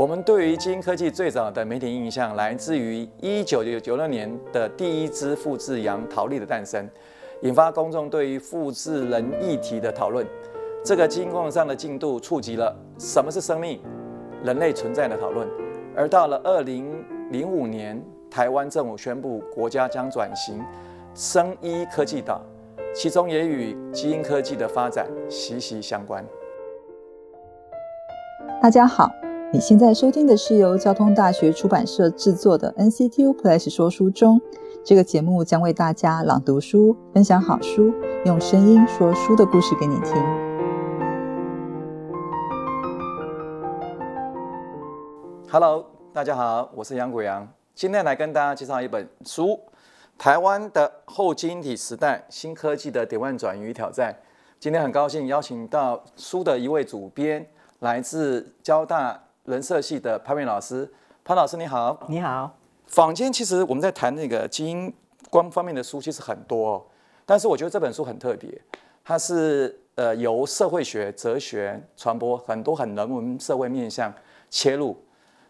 我们对于基因科技最早的媒体印象，来自于一九九六年的第一只复制羊陶丽的诞生，引发公众对于复制人议题的讨论。这个基因工程上的进度，触及了什么是生命、人类存在的讨论。而到了二零零五年，台湾政府宣布国家将转型生医科技岛，其中也与基因科技的发展息息相关。大家好。你现在收听的是由交通大学出版社制作的 NCTU Plus 说书中，这个节目将为大家朗读书、分享好书，用声音说书的故事给你听。Hello，大家好，我是杨谷阳，今天来跟大家介绍一本书《台湾的后基因体时代：新科技的典范转移与挑战》。今天很高兴邀请到书的一位主编，来自交大。人设系的潘明老师，潘老师你好，你好。坊间其实我们在谈那个基因光方面的书其实很多，但是我觉得这本书很特别，它是呃由社会学、哲学、传播很多很人文社会面向切入，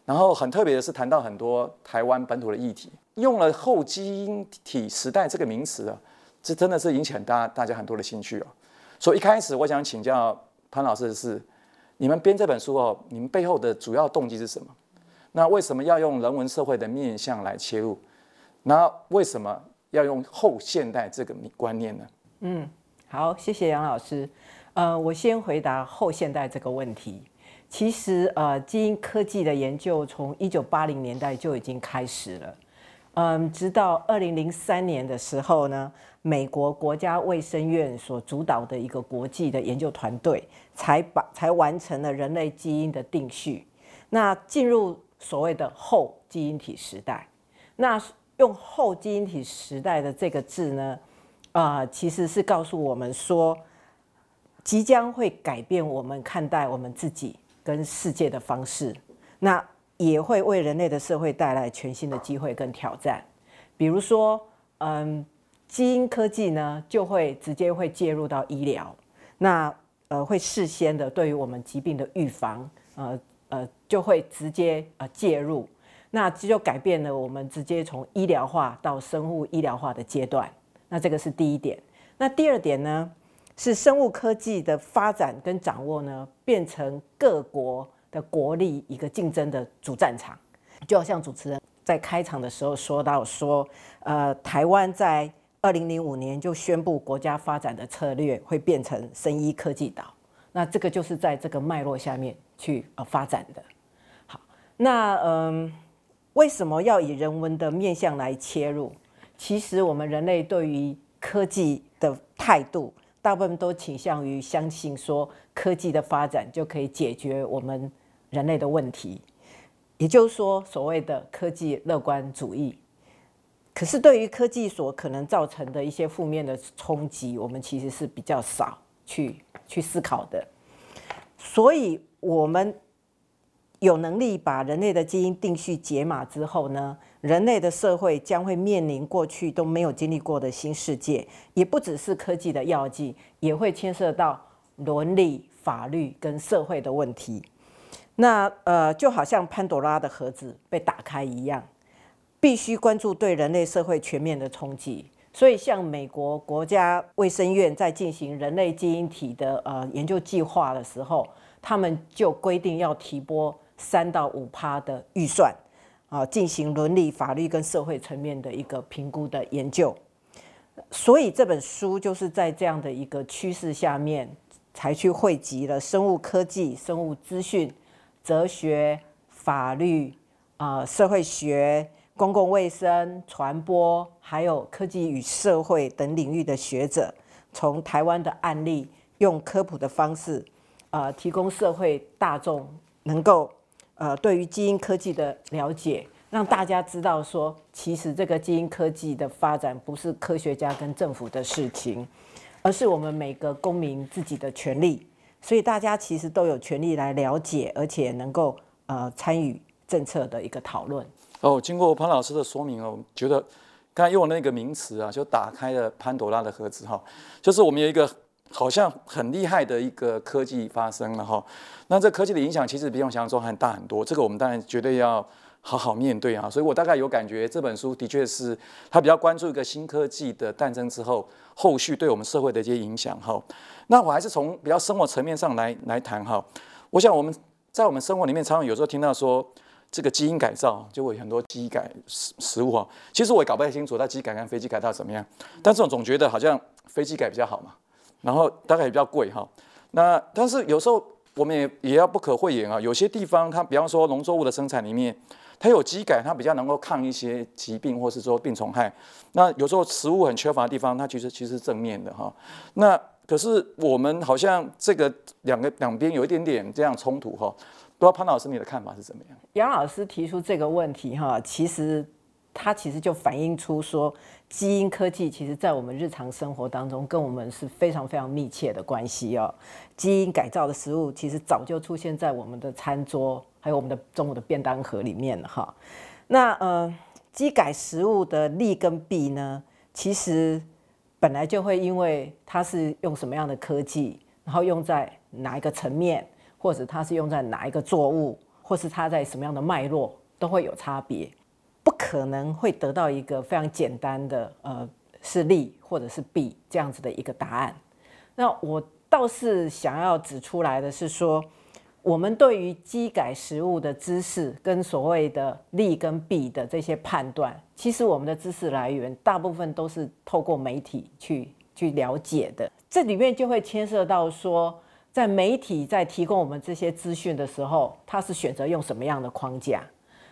然后很特别的是谈到很多台湾本土的议题，用了后基因体时代这个名词啊，这真的是引起很大大家很多的兴趣哦。所以一开始我想请教潘老师的是。你们编这本书哦，你们背后的主要动机是什么？那为什么要用人文社会的面向来切入？那为什么要用后现代这个观念呢？嗯，好，谢谢杨老师。呃，我先回答后现代这个问题。其实，呃，基因科技的研究从一九八零年代就已经开始了。嗯，直到二零零三年的时候呢，美国国家卫生院所主导的一个国际的研究团队，才把才完成了人类基因的定序。那进入所谓的后基因体时代。那用后基因体时代的这个字呢，啊，其实是告诉我们说，即将会改变我们看待我们自己跟世界的方式。那也会为人类的社会带来全新的机会跟挑战，比如说，嗯，基因科技呢就会直接会介入到医疗，那呃会事先的对于我们疾病的预防，呃呃就会直接呃介入，那这就改变了我们直接从医疗化到生物医疗化的阶段，那这个是第一点。那第二点呢，是生物科技的发展跟掌握呢变成各国。的国力一个竞争的主战场，就好像主持人在开场的时候说到说，呃，台湾在二零零五年就宣布国家发展的策略会变成生医科技岛，那这个就是在这个脉络下面去呃发展的。好，那嗯，为什么要以人文的面向来切入？其实我们人类对于科技的态度。大部分都倾向于相信说科技的发展就可以解决我们人类的问题，也就是说所谓的科技乐观主义。可是对于科技所可能造成的一些负面的冲击，我们其实是比较少去去思考的。所以，我们有能力把人类的基因定序解码之后呢？人类的社会将会面临过去都没有经历过的新世界，也不只是科技的药剂，也会牵涉到伦理、法律跟社会的问题。那呃，就好像潘多拉的盒子被打开一样，必须关注对人类社会全面的冲击。所以，像美国国家卫生院在进行人类基因体的呃研究计划的时候，他们就规定要提拨三到五趴的预算。啊，进行伦理、法律跟社会层面的一个评估的研究，所以这本书就是在这样的一个趋势下面，才去汇集了生物科技、生物资讯、哲学、法律、啊社会学、公共卫生、传播，还有科技与社会等领域的学者，从台湾的案例，用科普的方式，啊，提供社会大众能够。呃，对于基因科技的了解，让大家知道说，其实这个基因科技的发展不是科学家跟政府的事情，而是我们每个公民自己的权利。所以大家其实都有权利来了解，而且能够呃参与政策的一个讨论。哦，经过潘老师的说明哦，我觉得刚才用那个名词啊，就打开了潘多拉的盒子哈，就是我们有一个好像很厉害的一个科技发生了哈。那这科技的影响其实比我想象中还大很多，这个我们当然绝对要好好面对啊。所以我大概有感觉，这本书的确是他比较关注一个新科技的诞生之后，后续对我们社会的一些影响哈。那我还是从比较生活层面上来来谈哈。我想我们在我们生活里面常常有时候听到说。这个基因改造就会很多基因改食食物哈，其实我也搞不太清楚它基因改跟飞机改造怎么样，但是我总觉得好像飞机改比较好嘛，然后大概也比较贵哈。那但是有时候我们也也要不可讳言啊，有些地方它比方说农作物的生产里面，它有基改，它比较能够抗一些疾病或是说病虫害。那有时候食物很缺乏的地方，它其实其实正面的哈。那可是我们好像这个两个两边有一点点这样冲突哈。不知道潘老师你的看法是怎么样？杨老师提出这个问题哈，其实他其实就反映出说，基因科技其实在我们日常生活当中跟我们是非常非常密切的关系哦。基因改造的食物其实早就出现在我们的餐桌，还有我们的中午的便当盒里面哈。那呃，基改食物的利跟弊呢，其实本来就会因为它是用什么样的科技，然后用在哪一个层面。或者它是用在哪一个作物，或是它在什么样的脉络，都会有差别，不可能会得到一个非常简单的呃是利或者是弊这样子的一个答案。那我倒是想要指出来的是说，我们对于机改食物的知识跟所谓的利跟弊的这些判断，其实我们的知识来源大部分都是透过媒体去去了解的，这里面就会牵涉到说。在媒体在提供我们这些资讯的时候，他是选择用什么样的框架？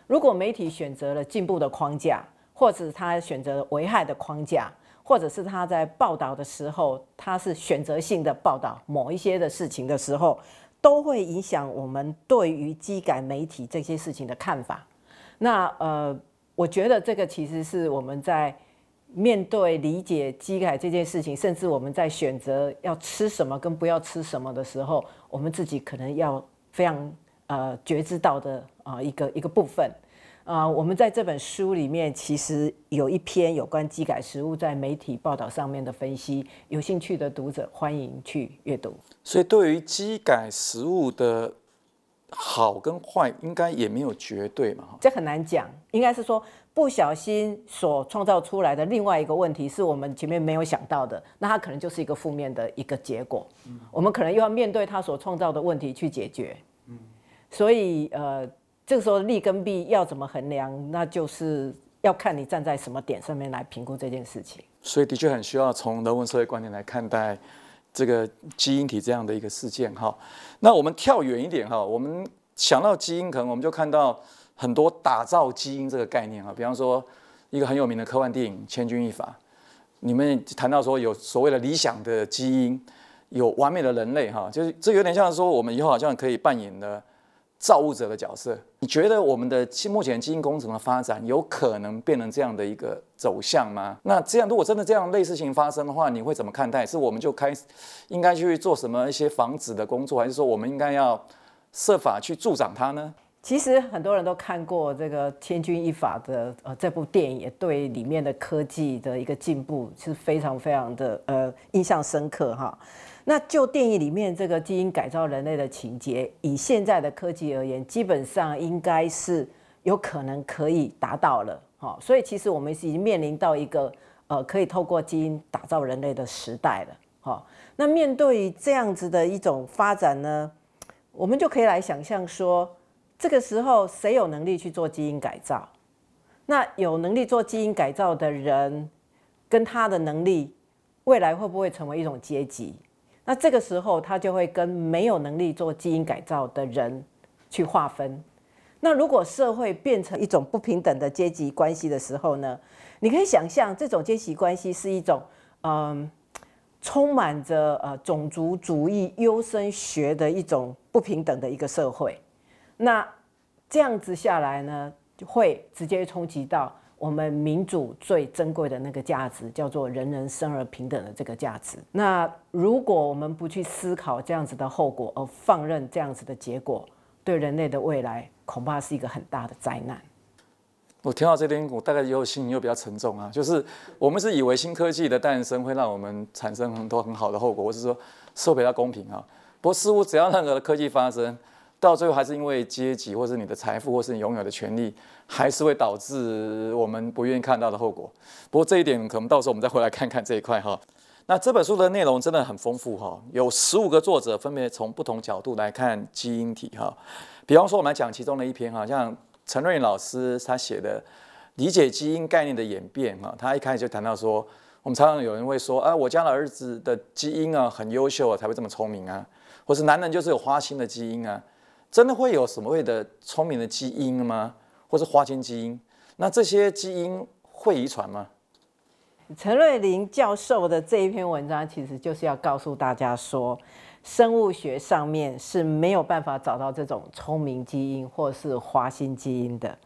如果媒体选择了进步的框架，或者他选择危害的框架，或者是他在报道的时候，他是选择性的报道某一些的事情的时候，都会影响我们对于机改媒体这些事情的看法。那呃，我觉得这个其实是我们在。面对理解机改这件事情，甚至我们在选择要吃什么跟不要吃什么的时候，我们自己可能要非常呃觉知到的啊一个一个部分啊。我们在这本书里面其实有一篇有关机改食物在媒体报道上面的分析，有兴趣的读者欢迎去阅读。所以对于机改食物的。好跟坏应该也没有绝对嘛，这很难讲。应该是说不小心所创造出来的另外一个问题，是我们前面没有想到的，那它可能就是一个负面的一个结果。嗯，我们可能又要面对它所创造的问题去解决。嗯，所以呃，这个时候利跟弊要怎么衡量，那就是要看你站在什么点上面来评估这件事情。所以的确很需要从人文社会观点来看待。这个基因体这样的一个事件哈，那我们跳远一点哈，我们想到基因，可能我们就看到很多打造基因这个概念哈，比方说一个很有名的科幻电影《千钧一发》，你们谈到说有所谓的理想的基因，有完美的人类哈，就是这有点像说我们以后好像可以扮演的。造物者的角色，你觉得我们的目前基因工程的发展有可能变成这样的一个走向吗？那这样如果真的这样类似性发生的话，你会怎么看待？是我们就开始应该去做什么一些防止的工作，还是说我们应该要设法去助长它呢？其实很多人都看过这个《千钧一发》的呃这部电影，也对里面的科技的一个进步是非常非常的呃印象深刻哈。那就电影里面这个基因改造人类的情节，以现在的科技而言，基本上应该是有可能可以达到了。哈，所以其实我们是已经面临到一个呃可以透过基因打造人类的时代了。哈，那面对这样子的一种发展呢，我们就可以来想象说，这个时候谁有能力去做基因改造？那有能力做基因改造的人，跟他的能力，未来会不会成为一种阶级？那这个时候，他就会跟没有能力做基因改造的人去划分。那如果社会变成一种不平等的阶级关系的时候呢？你可以想象，这种阶级关系是一种嗯，充满着呃种族主义优生学的一种不平等的一个社会。那这样子下来呢，会直接冲击到。我们民主最珍贵的那个价值，叫做人人生而平等的这个价值。那如果我们不去思考这样子的后果，而放任这样子的结果，对人类的未来恐怕是一个很大的灾难。我听到这边，我大概又心情又比较沉重啊。就是我们是以为新科技的诞生会让我们产生很多很好的后果，或是说社会比较公平啊。不过似乎只要任何的科技发生，到最后还是因为阶级，或是你的财富，或是你拥有的权利，还是会导致我们不愿意看到的后果。不过这一点可能到时候我们再回来看看这一块哈。那这本书的内容真的很丰富哈，有十五个作者分别从不同角度来看基因体哈。比方说，我们来讲其中的一篇哈，像。陈瑞老师他写的《理解基因概念的演变》哈，他一开始就谈到说，我们常常有人会说，啊，我家的儿子的基因啊很优秀啊，才会这么聪明啊，或是男人就是有花心的基因啊，真的会有什么谓的聪明的基因吗？或是花心基因？那这些基因会遗传吗？陈瑞林教授的这一篇文章，其实就是要告诉大家说。生物学上面是没有办法找到这种聪明基因或是花心基因的，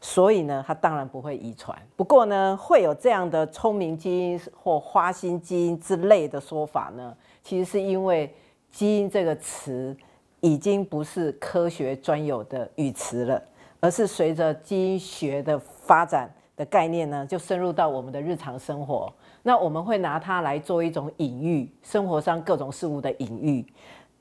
所以呢，它当然不会遗传。不过呢，会有这样的聪明基因或花心基因之类的说法呢，其实是因为“基因”这个词已经不是科学专有的语词了，而是随着基因学的发展的概念呢，就深入到我们的日常生活。那我们会拿它来做一种隐喻，生活上各种事物的隐喻。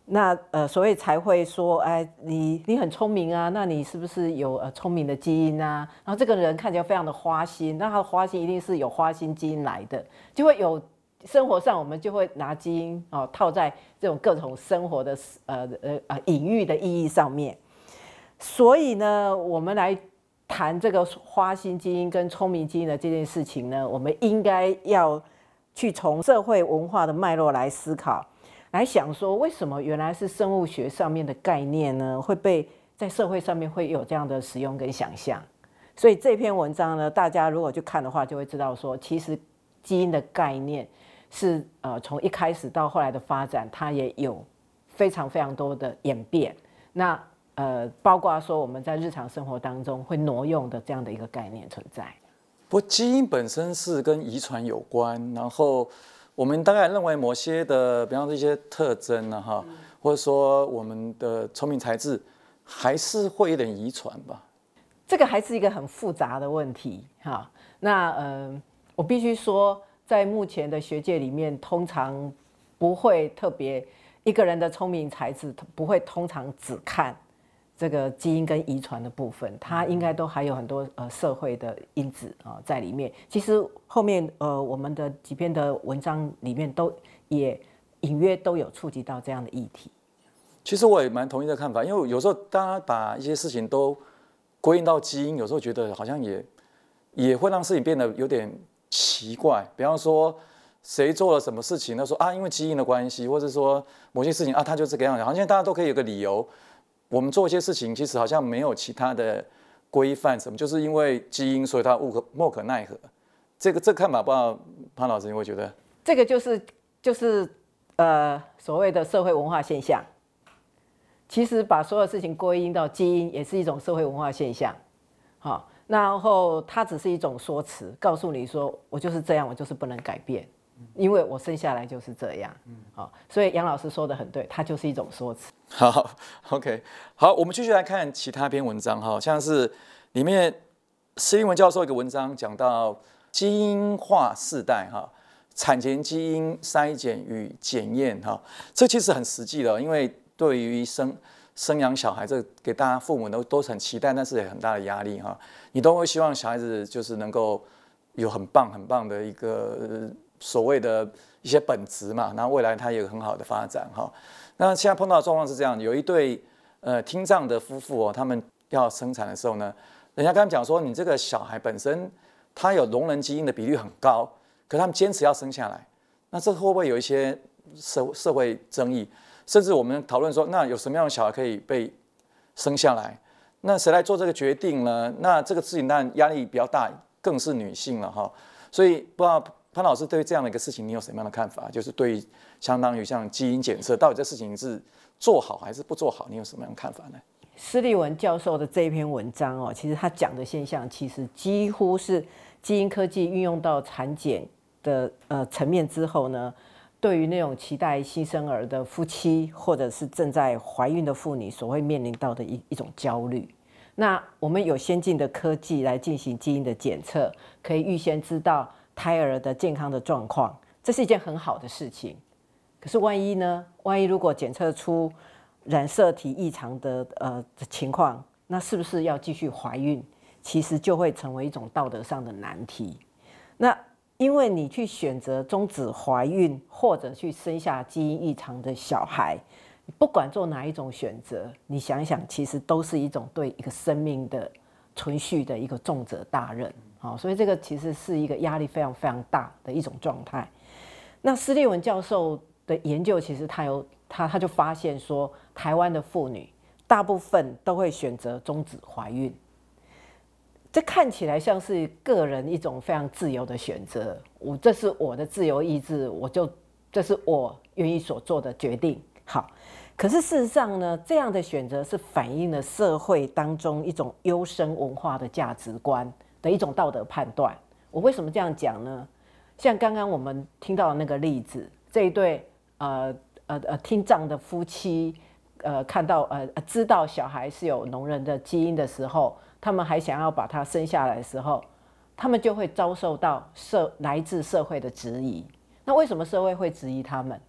那呃，所以才会说，哎，你你很聪明啊，那你是不是有呃聪明的基因啊？然后这个人看起来非常的花心，那他的花心一定是有花心基因来的，就会有生活上我们就会拿基因哦套在这种各种生活的呃呃呃隐喻的意义上面。所以呢，我们来。谈这个花心基因跟聪明基因的这件事情呢，我们应该要去从社会文化的脉络来思考，来想说为什么原来是生物学上面的概念呢，会被在社会上面会有这样的使用跟想象。所以这篇文章呢，大家如果去看的话，就会知道说，其实基因的概念是呃从一开始到后来的发展，它也有非常非常多的演变。那呃，包括说我们在日常生活当中会挪用的这样的一个概念存在。不过基因本身是跟遗传有关，然后我们大概认为某些的，比方说一些特征呢，哈，或者说我们的聪明才智，还是会有点遗传吧。这个还是一个很复杂的问题，哈。那呃，我必须说，在目前的学界里面，通常不会特别一个人的聪明才智不会通常只看。这个基因跟遗传的部分，它应该都还有很多呃社会的因子啊在里面。其实后面呃我们的几篇的文章里面都也隐约都有触及到这样的议题。其实我也蛮同意这看法，因为有时候大家把一些事情都归因到基因，有时候觉得好像也也会让事情变得有点奇怪。比方说谁做了什么事情，他说啊因为基因的关系，或者说某些事情啊他就这个样子，好像大家都可以有个理由。我们做一些事情，其实好像没有其他的规范，什么就是因为基因，所以他无可莫可奈何。这个这看法，不知道潘老师你会觉得？这个就是就是呃所谓的社会文化现象。其实把所有事情归因到基因，也是一种社会文化现象。好，然后它只是一种说辞，告诉你说我就是这样，我就是不能改变。因为我生下来就是这样，嗯，好，所以杨老师说的很对，它就是一种说辞。好，OK，好，我们继续来看其他篇文章，哈，像是里面施英文教授一个文章讲到基因化世代，哈，产前基因筛检与检验，哈，这其实很实际的，因为对于生生养小孩，这给大家父母都都很期待，但是也很大的压力，哈，你都会希望小孩子就是能够有很棒很棒的一个。所谓的一些本质嘛，那未来他有很好的发展哈。那现在碰到的状况是这样，有一对呃听障的夫妇哦，他们要生产的时候呢，人家跟他们讲说，你这个小孩本身他有聋人基因的比率很高，可他们坚持要生下来，那这会不会有一些社社会争议？甚至我们讨论说，那有什么样的小孩可以被生下来？那谁来做这个决定呢？那这个事情当然压力比较大，更是女性了哈。所以不知道。潘老师对于这样的一个事情，你有什么样的看法？就是对相当于像基因检测，到底这事情是做好还是不做好？你有什么样的看法呢？施立文教授的这一篇文章哦，其实他讲的现象，其实几乎是基因科技运用到产检的呃层面之后呢，对于那种期待新生儿的夫妻，或者是正在怀孕的妇女，所会面临到的一一种焦虑。那我们有先进的科技来进行基因的检测，可以预先知道胎儿的健康的状况，这是一件很好的事情。可是万一呢？万一如果检测出染色体异常的呃情况，那是不是要继续怀孕？其实就会成为一种道德上的难题。那因为你去选择终止怀孕，或者去生下基因异常的小孩，不管做哪一种选择，你想想，其实都是一种对一个生命的存续的一个重责大任。好，所以这个其实是一个压力非常非常大的一种状态。那施立文教授的研究，其实他有他他就发现说，台湾的妇女大部分都会选择终止怀孕。这看起来像是个人一种非常自由的选择，我这是我的自由意志，我就这是我愿意所做的决定。好，可是事实上呢，这样的选择是反映了社会当中一种优生文化的价值观的一种道德判断。我为什么这样讲呢？像刚刚我们听到的那个例子，这一对呃呃呃听障的夫妻，呃看到呃知道小孩是有聋人的基因的时候。他们还想要把他生下来的时候，他们就会遭受到社来自社会的质疑。那为什么社会会质疑他们？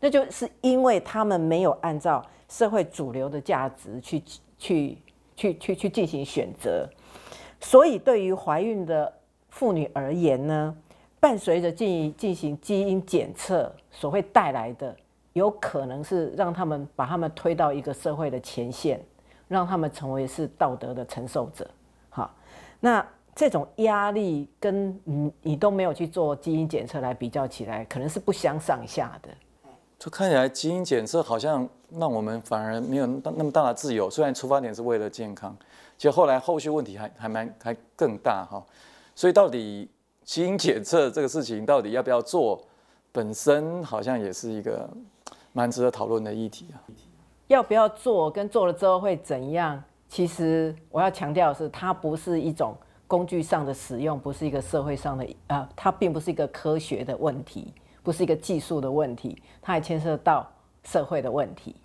那就是因为他们没有按照社会主流的价值去去去去去进行选择。所以，对于怀孕的妇女而言呢，伴随着进进行基因检测所会带来的，有可能是让他们把他们推到一个社会的前线。让他们成为是道德的承受者，好，那这种压力跟你你都没有去做基因检测来比较起来，可能是不相上下的。就看起来基因检测好像让我们反而没有那么大的自由，虽然出发点是为了健康，其实后来后续问题还还蛮还更大哈。所以到底基因检测这个事情到底要不要做，本身好像也是一个蛮值得讨论的议题啊。要不要做，跟做了之后会怎样？其实我要强调的是，它不是一种工具上的使用，不是一个社会上的啊，它并不是一个科学的问题，不是一个技术的问题，它还牵涉到社会的问题。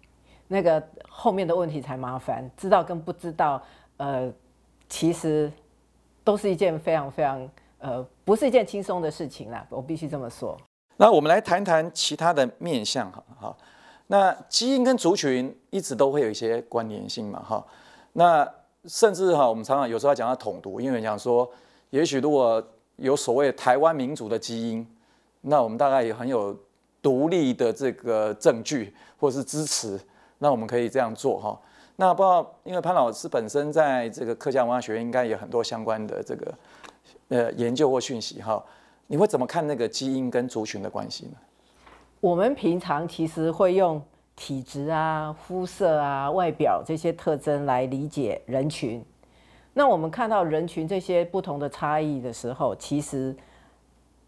那个后面的问题才麻烦，知道跟不知道，呃，其实都是一件非常非常呃，不是一件轻松的事情啦。我必须这么说。那我们来谈谈其他的面向，哈，好。那基因跟族群一直都会有一些关联性嘛，哈。那甚至哈，我们常常有时候讲到统独，因为讲说，也许如果有所谓台湾民族的基因，那我们大概也很有独立的这个证据或是支持，那我们可以这样做哈。那不知道，因为潘老师本身在这个客家文化学院应该有很多相关的这个呃研究或讯息哈，你会怎么看那个基因跟族群的关系呢？我们平常其实会用体质啊、肤色啊、外表这些特征来理解人群。那我们看到人群这些不同的差异的时候，其实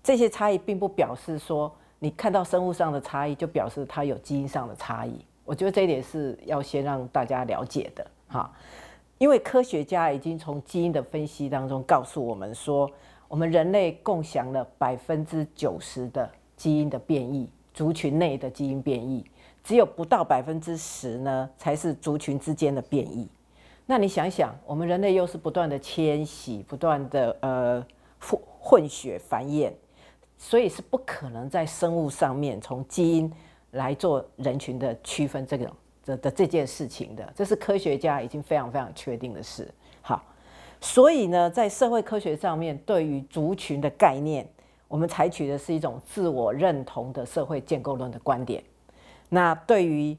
这些差异并不表示说你看到生物上的差异就表示它有基因上的差异。我觉得这一点是要先让大家了解的哈，因为科学家已经从基因的分析当中告诉我们说，我们人类共享了百分之九十的基因的变异。族群内的基因变异，只有不到百分之十呢，才是族群之间的变异。那你想想，我们人类又是不断的迁徙，不断的呃混混血繁衍，所以是不可能在生物上面从基因来做人群的区分这个的的这件事情的，这是科学家已经非常非常确定的事。好，所以呢，在社会科学上面，对于族群的概念。我们采取的是一种自我认同的社会建构论的观点。那对于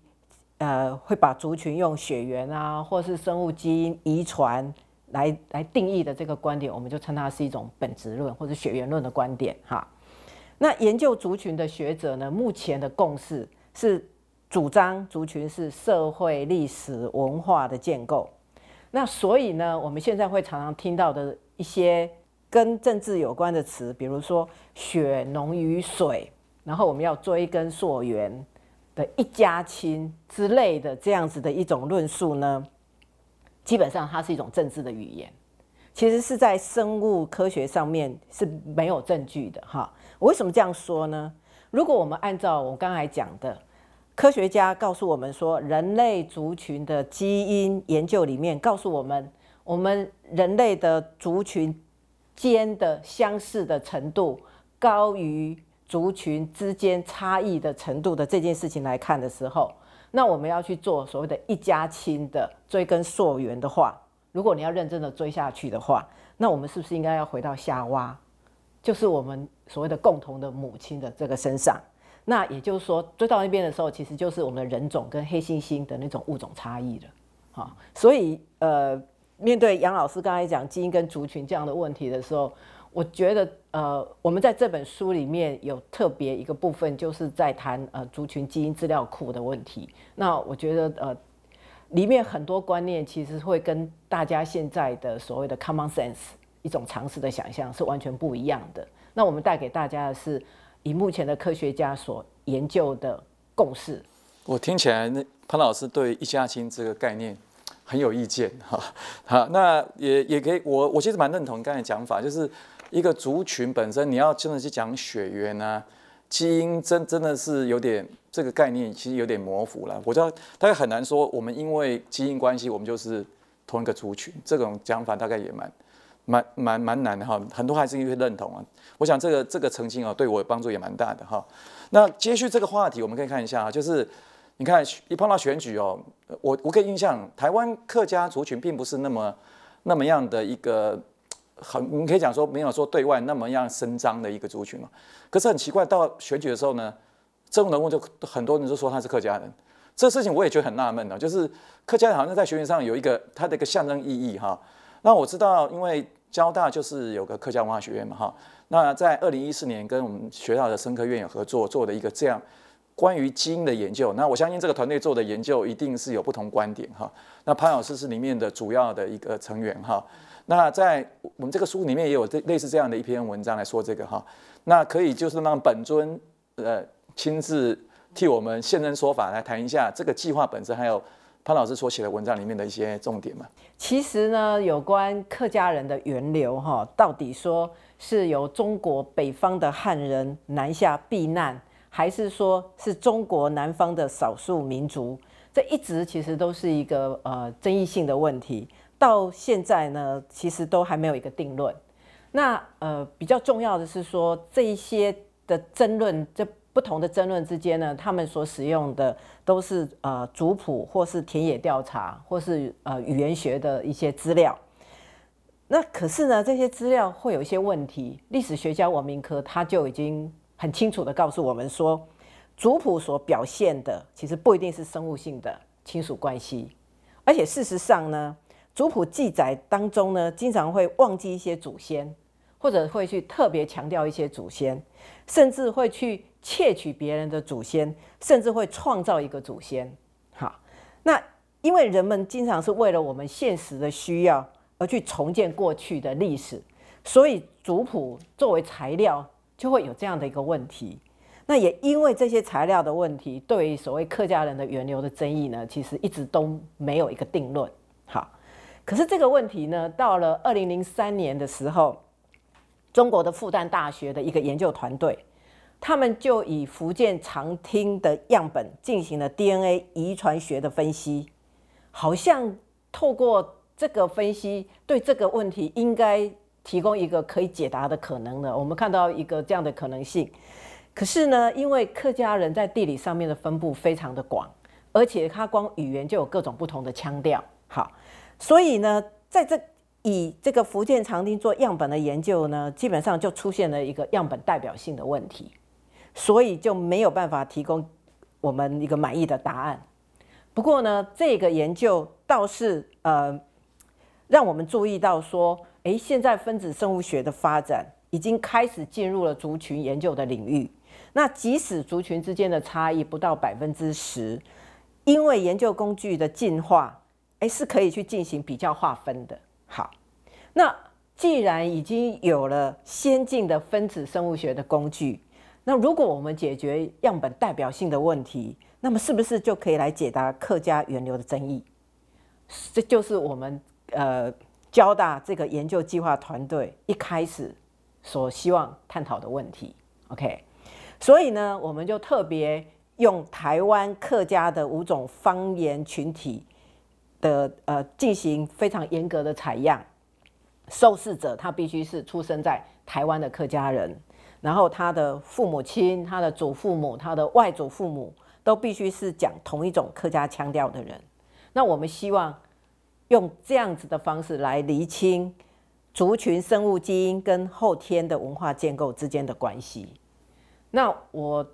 呃会把族群用血缘啊，或是生物基因遗传来来定义的这个观点，我们就称它是一种本质论或者血缘论的观点哈。那研究族群的学者呢，目前的共识是主张族群是社会历史文化的建构。那所以呢，我们现在会常常听到的一些。跟政治有关的词，比如说“血浓于水”，然后我们要追根溯源的一家亲之类的这样子的一种论述呢，基本上它是一种政治的语言，其实是在生物科学上面是没有证据的哈。我为什么这样说呢？如果我们按照我刚才讲的，科学家告诉我们说，人类族群的基因研究里面告诉我们。我们人类的族群间的相似的程度高于族群之间差异的程度的这件事情来看的时候，那我们要去做所谓的一家亲的追根溯源的话，如果你要认真的追下去的话，那我们是不是应该要回到夏娃，就是我们所谓的共同的母亲的这个身上？那也就是说，追到那边的时候，其实就是我们的人种跟黑猩猩的那种物种差异了。好，所以呃，面对杨老师刚才讲基因跟族群这样的问题的时候，我觉得呃，我们在这本书里面有特别一个部分，就是在谈呃族群基因资料库的问题。那我觉得呃，里面很多观念其实会跟大家现在的所谓的 common sense 一种常识的想象是完全不一样的。那我们带给大家的是以目前的科学家所研究的共识。我听起来，那潘老师对一家亲这个概念很有意见哈。好，那也也可以，我我其实蛮认同你刚才讲法，就是一个族群本身，你要真的去讲血缘啊，基因真真的是有点这个概念，其实有点模糊了。我知道大概很难说，我们因为基因关系，我们就是同一个族群，这种讲法大概也蛮蛮蛮蛮难的哈。很多还是因为认同啊。我想这个这个澄清啊，对我帮助也蛮大的哈。那接续这个话题，我们可以看一下啊，就是。你看，一碰到选举哦，我我可以印象，台湾客家族群并不是那么那么样的一个很，你可以讲说没有说对外那么样声张的一个族群嘛。可是很奇怪，到选举的时候呢，政治人物就很多人都说他是客家人，这事情我也觉得很纳闷呢，就是客家人好像在学员上有一个他的一个象征意义哈。那我知道，因为交大就是有个客家文化学院嘛哈，那在二零一四年跟我们学校的生科院有合作做的一个这样。关于基因的研究，那我相信这个团队做的研究一定是有不同观点哈。那潘老师是里面的主要的一个成员哈。那在我们这个书里面也有这类似这样的一篇文章来说这个哈。那可以就是让本尊呃亲自替我们现身说法来谈一下这个计划本身，还有潘老师所写的文章里面的一些重点嘛。其实呢，有关客家人的源流哈，到底说是由中国北方的汉人南下避难。还是说是中国南方的少数民族，这一直其实都是一个呃争议性的问题。到现在呢，其实都还没有一个定论。那呃比较重要的是说，这一些的争论，这不同的争论之间呢，他们所使用的都是呃族谱或是田野调查或是呃语言学的一些资料。那可是呢，这些资料会有一些问题。历史学家王明科他就已经。很清楚的告诉我们说，族谱所表现的其实不一定是生物性的亲属关系，而且事实上呢，族谱记载当中呢，经常会忘记一些祖先，或者会去特别强调一些祖先，甚至会去窃取别人的祖先，甚至会创造一个祖先。好，那因为人们经常是为了我们现实的需要而去重建过去的历史，所以族谱作为材料。就会有这样的一个问题，那也因为这些材料的问题，对于所谓客家人的源流的争议呢，其实一直都没有一个定论。好，可是这个问题呢，到了二零零三年的时候，中国的复旦大学的一个研究团队，他们就以福建长汀的样本进行了 DNA 遗传学的分析，好像透过这个分析，对这个问题应该。提供一个可以解答的可能的，我们看到一个这样的可能性。可是呢，因为客家人在地理上面的分布非常的广，而且他光语言就有各种不同的腔调，好，所以呢，在这以这个福建长汀做样本的研究呢，基本上就出现了一个样本代表性的问题，所以就没有办法提供我们一个满意的答案。不过呢，这个研究倒是呃，让我们注意到说。诶，现在分子生物学的发展已经开始进入了族群研究的领域。那即使族群之间的差异不到百分之十，因为研究工具的进化，诶，是可以去进行比较划分的。好，那既然已经有了先进的分子生物学的工具，那如果我们解决样本代表性的问题，那么是不是就可以来解答客家源流的争议？这就是我们呃。交大这个研究计划团队一开始所希望探讨的问题，OK，所以呢，我们就特别用台湾客家的五种方言群体的呃进行非常严格的采样，受试者他必须是出生在台湾的客家人，然后他的父母亲、他的祖父母、他的外祖父母都必须是讲同一种客家腔调的人。那我们希望用这样子的方式来厘清族群生物基因跟后天的文化建构之间的关系。那我。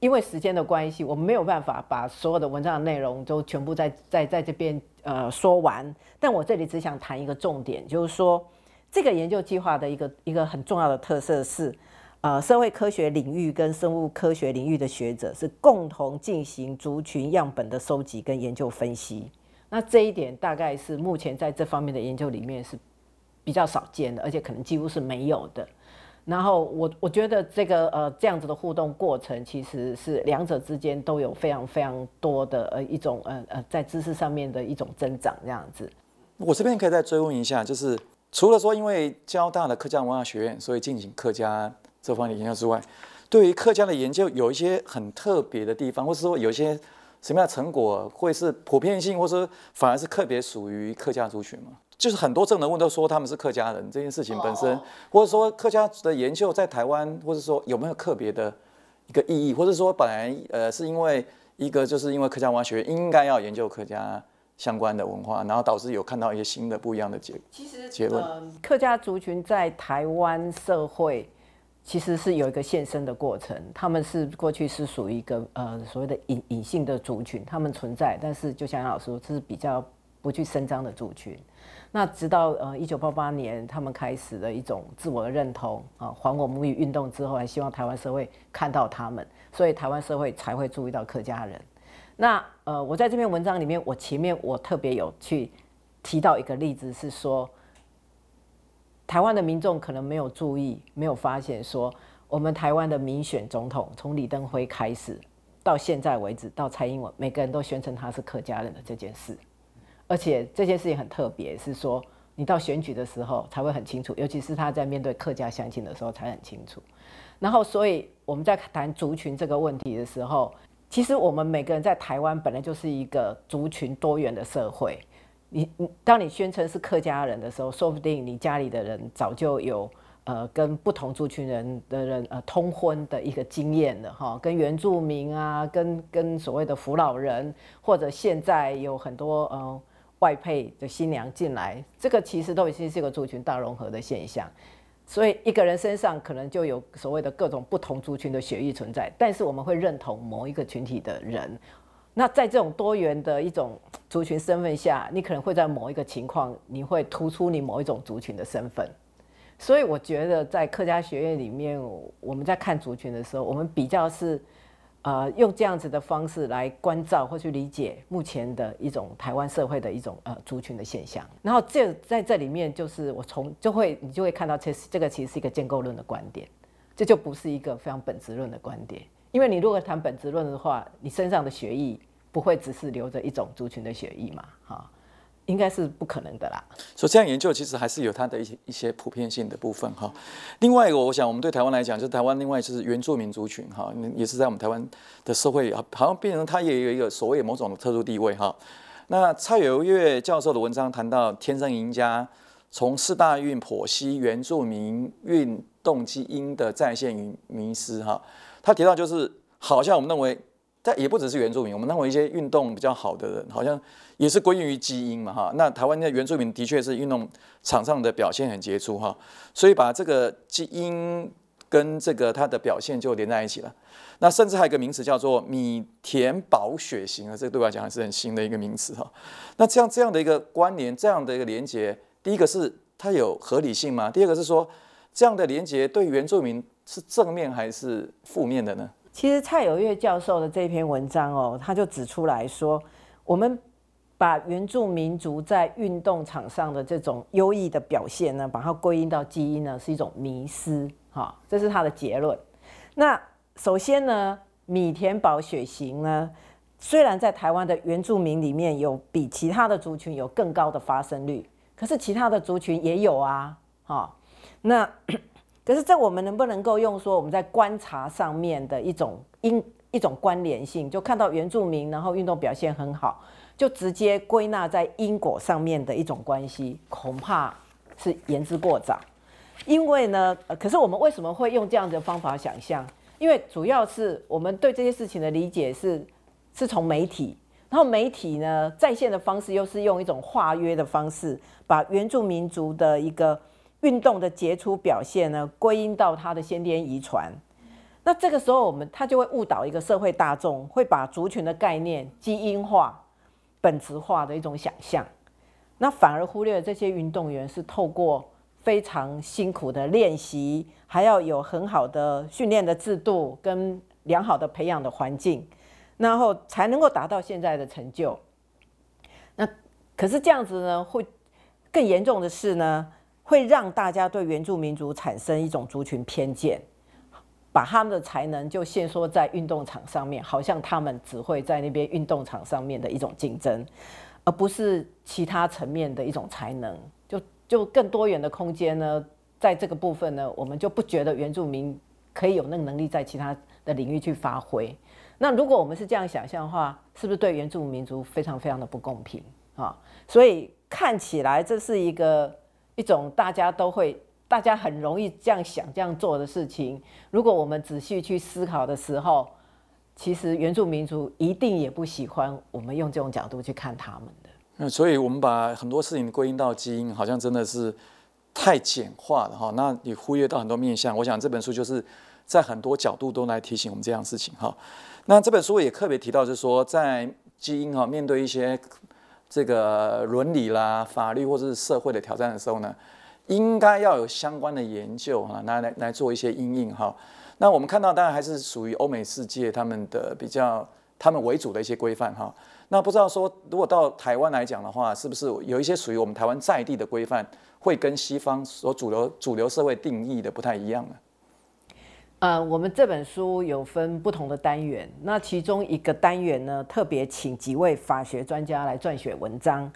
因为时间的关系，我没有办法把所有的文章的内容都全部在在在这边呃说完。但我这里只想谈一个重点，就是说这个研究计划的一个一个很重要的特色是，呃，社会科学领域跟生物科学领域的学者是共同进行族群样本的收集跟研究分析。那这一点大概是目前在这方面的研究里面是比较少见的，而且可能几乎是没有的。然后我我觉得这个呃这样子的互动过程，其实是两者之间都有非常非常多的呃一种呃呃在知识上面的一种增长这样子。我这边可以再追问一下，就是除了说因为交大的客家文化学院所以进行客家这方面的研究之外，对于客家的研究有一些很特别的地方，或是说有一些什么样的成果会是普遍性，或是反而是特别属于客家族群吗？就是很多证人问都说他们是客家人这件事情本身，或者说客家的研究在台湾，或者说有没有特别的一个意义，或者说本来呃是因为一个就是因为客家文化学院应该要研究客家相关的文化，然后导致有看到一些新的不一样的结其实结论。客家族群在台湾社会其实是有一个现身的过程，他们是过去是属于一个呃所谓的隐隐性的族群，他们存在，但是就像杨老师说，这是比较不去声张的族群。那直到呃一九八八年，他们开始了一种自我的认同啊，还我母语运动之后，还希望台湾社会看到他们，所以台湾社会才会注意到客家人。那呃，我在这篇文章里面，我前面我特别有去提到一个例子，是说台湾的民众可能没有注意，没有发现说我们台湾的民选总统从李登辉开始到现在为止，到蔡英文，每个人都宣称他是客家人的这件事。而且这件事情很特别，是说你到选举的时候才会很清楚，尤其是他在面对客家乡亲的时候才很清楚。然后，所以我们在谈族群这个问题的时候，其实我们每个人在台湾本来就是一个族群多元的社会。你你当你宣称是客家人的时候，说不定你家里的人早就有呃跟不同族群人的人呃通婚的一个经验了哈，跟原住民啊，跟跟所谓的福老人，或者现在有很多呃。外配的新娘进来，这个其实都已经是一个族群大融合的现象，所以一个人身上可能就有所谓的各种不同族群的血液存在，但是我们会认同某一个群体的人。那在这种多元的一种族群身份下，你可能会在某一个情况，你会突出你某一种族群的身份。所以我觉得在客家学院里面，我们在看族群的时候，我们比较是。呃，用这样子的方式来关照或去理解目前的一种台湾社会的一种呃族群的现象，然后这在这里面就是我从就会你就会看到，其实这个其实是一个建构论的观点，这就不是一个非常本质论的观点，因为你如果谈本质论的话，你身上的学艺不会只是留着一种族群的血液嘛，哈。应该是不可能的啦。所以这样研究其实还是有它的一些一些普遍性的部分哈。另外一个，我想我们对台湾来讲，就是台湾另外就是原住民族群哈，也是在我们台湾的社会好像变成它也有一个所谓某种的特殊地位哈。那蔡友月教授的文章谈到天生赢家，从四大运剖析原住民运动基因的再现与迷失哈。他提到就是好像我们认为。但也不只是原住民，我们认为一些运动比较好的人，好像也是归因于基因嘛，哈。那台湾的原住民的确是运动场上的表现很杰出，哈。所以把这个基因跟这个他的表现就连在一起了。那甚至还有一个名词叫做米田保血型啊，这个对我来讲还是很新的一个名词，哈。那这样这样的一个关联，这样的一个连接，第一个是它有合理性吗？第二个是说这样的连接对原住民是正面还是负面的呢？其实蔡友月教授的这篇文章哦，他就指出来说，我们把原住民族在运动场上的这种优异的表现呢，把它归因到基因呢，是一种迷失，哈，这是他的结论。那首先呢，米田保血型呢，虽然在台湾的原住民里面有比其他的族群有更高的发生率，可是其他的族群也有啊，哈，那。可是这我们能不能够用说我们在观察上面的一种因一种关联性，就看到原住民然后运动表现很好，就直接归纳在因果上面的一种关系，恐怕是言之过早。因为呢，可是我们为什么会用这样的方法想象？因为主要是我们对这些事情的理解是是从媒体，然后媒体呢在线的方式又是用一种化约的方式，把原住民族的一个运动的杰出表现呢归因到他的先天遗传。那这个时候我们他就会误导一个社会大众，会把族群的概念基因化、本质化的一种想象，那反而忽略了这些运动员是透过。非常辛苦的练习，还要有很好的训练的制度跟良好的培养的环境，然后才能够达到现在的成就。那可是这样子呢，会更严重的是呢，会让大家对原住民族产生一种族群偏见，把他们的才能就限缩在运动场上面，好像他们只会在那边运动场上面的一种竞争，而不是其他层面的一种才能。就就更多元的空间呢，在这个部分呢，我们就不觉得原住民可以有那个能力在其他的领域去发挥。那如果我们是这样想象的话，是不是对原住民族非常非常的不公平啊？所以看起来这是一个一种大家都会、大家很容易这样想、这样做的事情。如果我们仔细去思考的时候，其实原住民族一定也不喜欢我们用这种角度去看他们的。那所以，我们把很多事情归因到基因，好像真的是太简化了哈。那你忽略到很多面向。我想这本书就是在很多角度都来提醒我们这样事情哈。那这本书也特别提到，就是说在基因哈面对一些这个伦理啦、法律或者是社会的挑战的时候呢，应该要有相关的研究哈，来来来做一些应应哈。那我们看到，当然还是属于欧美世界他们的比较他们为主的一些规范哈。那不知道说，如果到台湾来讲的话，是不是有一些属于我们台湾在地的规范，会跟西方所主流主流社会定义的不太一样呢？呃，我们这本书有分不同的单元，那其中一个单元呢，特别请几位法学专家来撰写文章，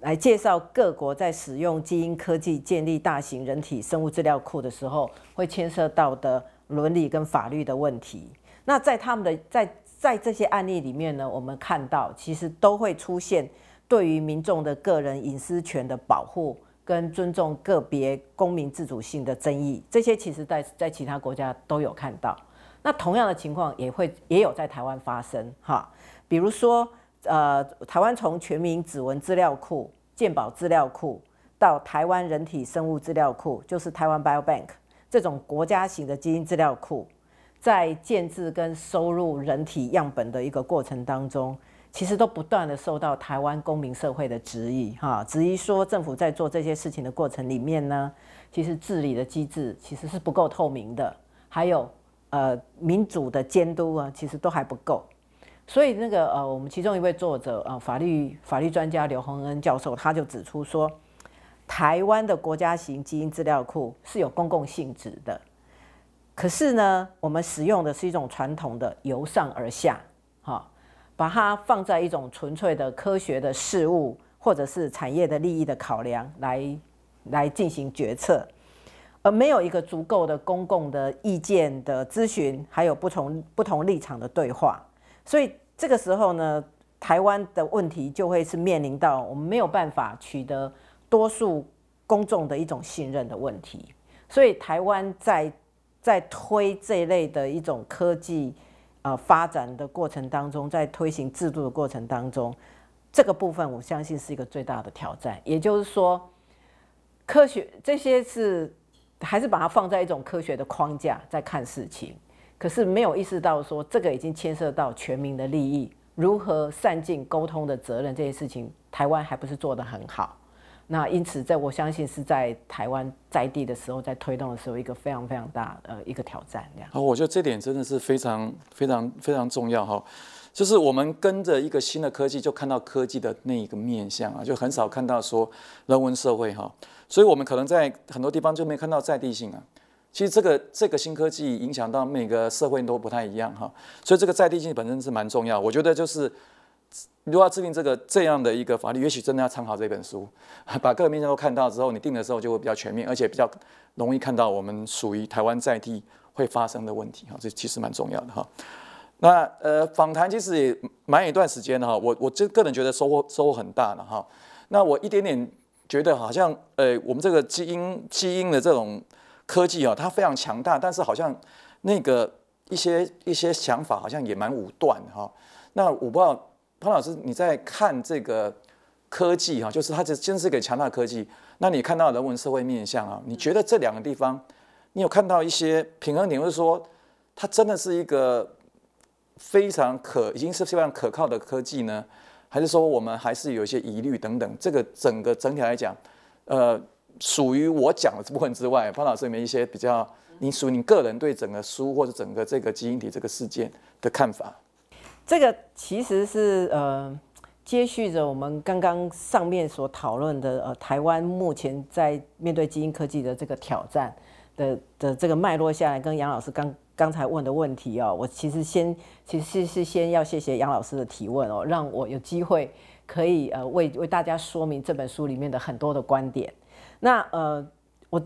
来介绍各国在使用基因科技建立大型人体生物资料库的时候，会牵涉到的伦理跟法律的问题。那在他们的在。在这些案例里面呢，我们看到其实都会出现对于民众的个人隐私权的保护跟尊重个别公民自主性的争议，这些其实在在其他国家都有看到。那同样的情况也会也有在台湾发生哈，比如说呃，台湾从全民指纹资料库、健保资料库到台湾人体生物资料库，就是台湾 Biobank 这种国家型的基因资料库。在建制跟收入人体样本的一个过程当中，其实都不断的受到台湾公民社会的质疑，哈，质疑说政府在做这些事情的过程里面呢，其实治理的机制其实是不够透明的，还有呃民主的监督啊，其实都还不够。所以那个呃，我们其中一位作者啊，法律法律专家刘洪恩教授，他就指出说，台湾的国家型基因资料库是有公共性质的。可是呢，我们使用的是一种传统的由上而下，把它放在一种纯粹的科学的事物，或者是产业的利益的考量来来进行决策，而没有一个足够的公共的意见的咨询，还有不同不同立场的对话。所以这个时候呢，台湾的问题就会是面临到我们没有办法取得多数公众的一种信任的问题。所以台湾在在推这一类的一种科技呃发展的过程当中，在推行制度的过程当中，这个部分我相信是一个最大的挑战。也就是说，科学这些是还是把它放在一种科学的框架在看事情，可是没有意识到说这个已经牵涉到全民的利益，如何善尽沟通的责任这些事情，台湾还不是做得很好。那因此，在我相信是在台湾在地的时候，在推动的时候，一个非常非常大呃一个挑战这样。好，我觉得这点真的是非常非常非常重要哈，就是我们跟着一个新的科技，就看到科技的那一个面向啊，就很少看到说人文社会哈，所以我们可能在很多地方就没看到在地性啊。其实这个这个新科技影响到每个社会都不太一样哈，所以这个在地性本身是蛮重要。我觉得就是。如果要制定这个这样的一个法律，也许真的要参考这本书，把各个面向都看到之后，你定的时候就会比较全面，而且比较容易看到我们属于台湾在地会发生的问题哈，这其实蛮重要的哈。那呃，访谈其实也蛮一段时间的哈，我我这个人觉得收获收获很大的哈。那我一点点觉得好像呃，我们这个基因基因的这种科技啊，它非常强大，但是好像那个一些一些想法好像也蛮武断哈。那我不知道潘老师你在看这个科技哈，就是它这真是一个强大科技。那你看到人文社会面向啊，你觉得这两个地方，你有看到一些平衡点，或者说它真的是一个？非常可已经是非常可靠的科技呢，还是说我们还是有一些疑虑等等？这个整个整体来讲，呃，属于我讲的这部分之外，潘老师有没有一些比较，你属于你个人对整个书或者整个这个基因体这个事件的看法？这个其实是呃，接续着我们刚刚上面所讨论的呃，台湾目前在面对基因科技的这个挑战的的这个脉络下来，跟杨老师刚。刚才问的问题哦，我其实先其实是先要谢谢杨老师的提问哦，让我有机会可以呃为为大家说明这本书里面的很多的观点。那呃，我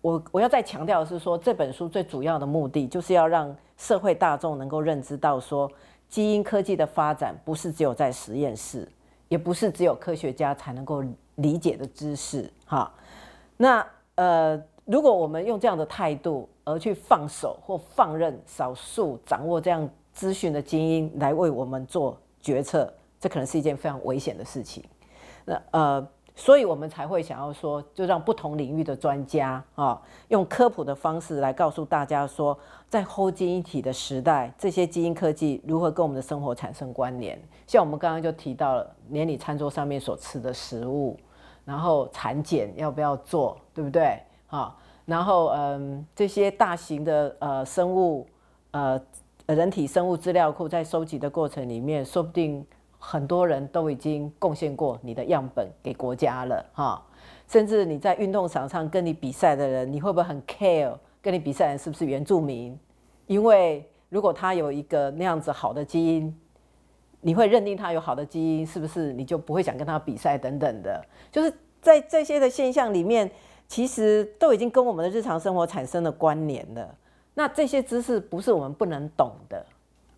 我我要再强调的是说，这本书最主要的目的就是要让社会大众能够认知到说，基因科技的发展不是只有在实验室，也不是只有科学家才能够理解的知识哈。那呃，如果我们用这样的态度，而去放手或放任少数掌握这样资讯的精英来为我们做决策，这可能是一件非常危险的事情。那呃，所以我们才会想要说，就让不同领域的专家啊，用科普的方式来告诉大家说，在后基因体的时代，这些基因科技如何跟我们的生活产生关联。像我们刚刚就提到了，连你餐桌上面所吃的食物，然后产检要不要做，对不对？啊。然后，嗯，这些大型的呃生物，呃，人体生物资料库在收集的过程里面，说不定很多人都已经贡献过你的样本给国家了，哈。甚至你在运动场上跟你比赛的人，你会不会很 care 跟你比赛的人是不是原住民？因为如果他有一个那样子好的基因，你会认定他有好的基因，是不是你就不会想跟他比赛等等的？就是在这些的现象里面。其实都已经跟我们的日常生活产生了关联了。那这些知识不是我们不能懂的，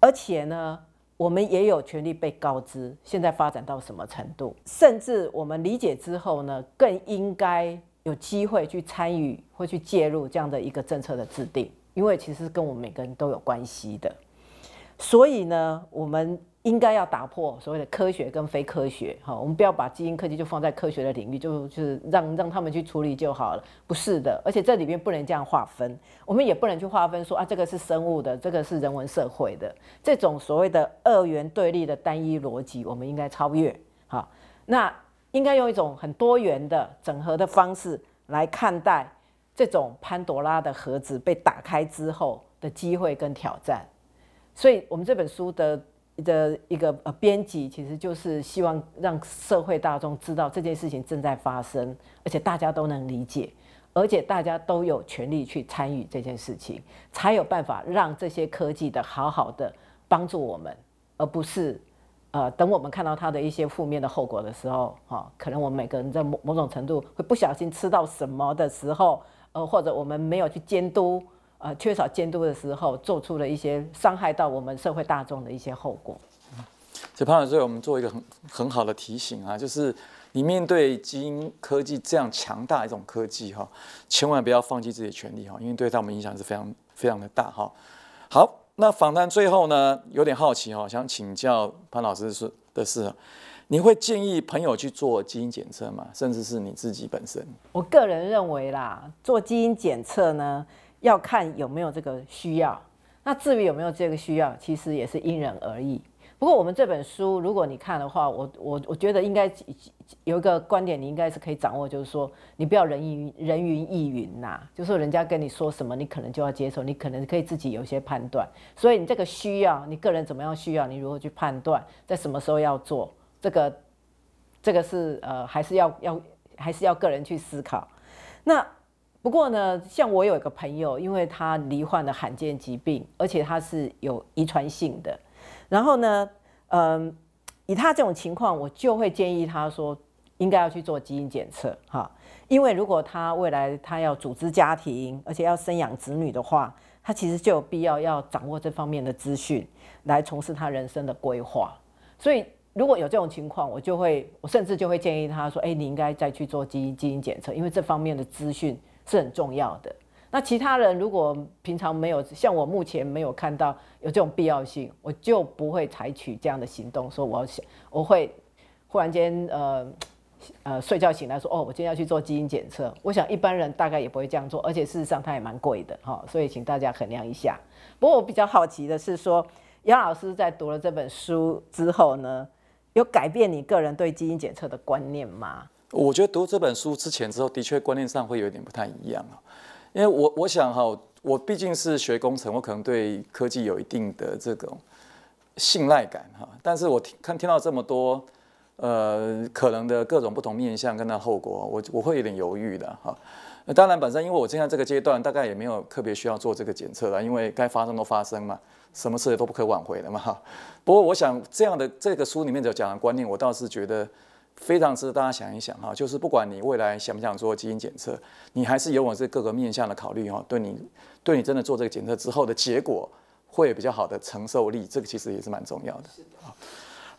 而且呢，我们也有权利被告知现在发展到什么程度，甚至我们理解之后呢，更应该有机会去参与或去介入这样的一个政策的制定，因为其实跟我们每个人都有关系的。所以呢，我们。应该要打破所谓的科学跟非科学，哈，我们不要把基因科技就放在科学的领域，就就是让让他们去处理就好了，不是的，而且这里面不能这样划分，我们也不能去划分说啊，这个是生物的，这个是人文社会的，这种所谓的二元对立的单一逻辑，我们应该超越，好，那应该用一种很多元的整合的方式来看待这种潘多拉的盒子被打开之后的机会跟挑战，所以我们这本书的。的一个呃编辑，其实就是希望让社会大众知道这件事情正在发生，而且大家都能理解，而且大家都有权利去参与这件事情，才有办法让这些科技的好好的帮助我们，而不是呃等我们看到它的一些负面的后果的时候，哈，可能我们每个人在某某种程度会不小心吃到什么的时候，呃，或者我们没有去监督。呃，缺少监督的时候，做出了一些伤害到我们社会大众的一些后果。所以潘老师，我们做一个很很好的提醒啊，就是你面对基因科技这样强大一种科技哈，千万不要放弃自己的权利哈，因为对他们影响是非常非常的大哈。好，那访谈最后呢，有点好奇哈，想请教潘老师是的是，你会建议朋友去做基因检测吗？甚至是你自己本身？我个人认为啦，做基因检测呢。要看有没有这个需要，那至于有没有这个需要，其实也是因人而异。不过我们这本书，如果你看的话，我我我觉得应该有一个观点，你应该是可以掌握，就是说你不要人云人云亦云呐，就是人家跟你说什么，你可能就要接受，你可能可以自己有些判断。所以你这个需要，你个人怎么样需要，你如何去判断，在什么时候要做，这个这个是呃，还是要要还是要个人去思考。那。不过呢，像我有一个朋友，因为他罹患了罕见疾病，而且他是有遗传性的。然后呢，嗯，以他这种情况，我就会建议他说，应该要去做基因检测哈，因为如果他未来他要组织家庭，而且要生养子女的话，他其实就有必要要掌握这方面的资讯，来从事他人生的规划。所以如果有这种情况，我就会，我甚至就会建议他说：“哎，你应该再去做基因基因检测，因为这方面的资讯是很重要的。”那其他人如果平常没有像我目前没有看到有这种必要性，我就不会采取这样的行动，说我要想我会忽然间呃。呃，睡觉醒来说，哦，我今天要去做基因检测。我想一般人大概也不会这样做，而且事实上它也蛮贵的哈，所以请大家衡量一下。不过我比较好奇的是说，杨老师在读了这本书之后呢，有改变你个人对基因检测的观念吗？我觉得读这本书之前之后，的确观念上会有点不太一样啊。因为我我想哈，我毕竟是学工程，我可能对科技有一定的这种信赖感哈。但是我听看听到这么多。呃，可能的各种不同面向跟它后果，我我会有点犹豫的哈。当然，本身因为我现在这个阶段，大概也没有特别需要做这个检测了，因为该发生都发生嘛，什么事都不可挽回了嘛哈。不过，我想这样的这个书里面就讲的观念，我倒是觉得非常值得大家想一想哈。就是不管你未来想不想做基因检测，你还是有我这各个面向的考虑哈，对你对你真的做这个检测之后的结果，会有比较好的承受力，这个其实也是蛮重要的。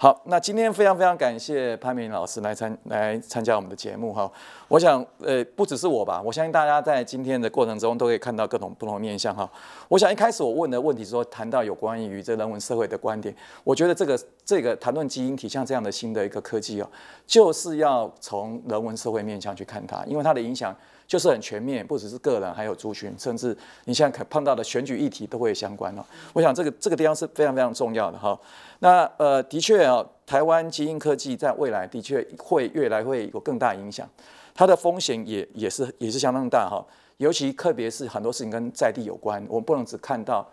好那今天非常非常感谢潘明老师来参来参加我们的节目哈。我想，呃，不只是我吧，我相信大家在今天的过程中都可以看到各种不同的面向哈。我想一开始我问的问题说，谈到有关于这人文社会的观点，我觉得这个这个谈论基因体像这样的新的一个科技哦，就是要从人文社会面向去看它，因为它的影响。就是很全面，不只是个人，还有族群，甚至你现在可碰到的选举议题都会相关哦。我想这个这个地方是非常非常重要的哈。那呃，的确啊，台湾基因科技在未来的确会越来会有更大影响，它的风险也也是也是相当大哈。尤其特别是很多事情跟在地有关，我们不能只看到。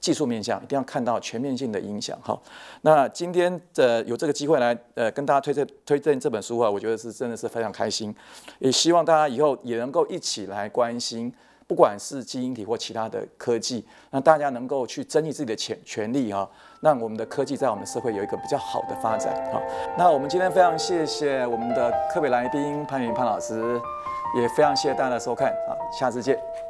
技术面向一定要看到全面性的影响哈。那今天的有这个机会来呃跟大家推荐推荐这本书啊，我觉得是真的是非常开心。也希望大家以后也能够一起来关心，不管是基因体或其他的科技，让大家能够去争取自己的权权利哈，让我们的科技在我们的社会有一个比较好的发展哈。那我们今天非常谢谢我们的特别来宾潘云潘老师，也非常谢谢大家的收看啊，下次见。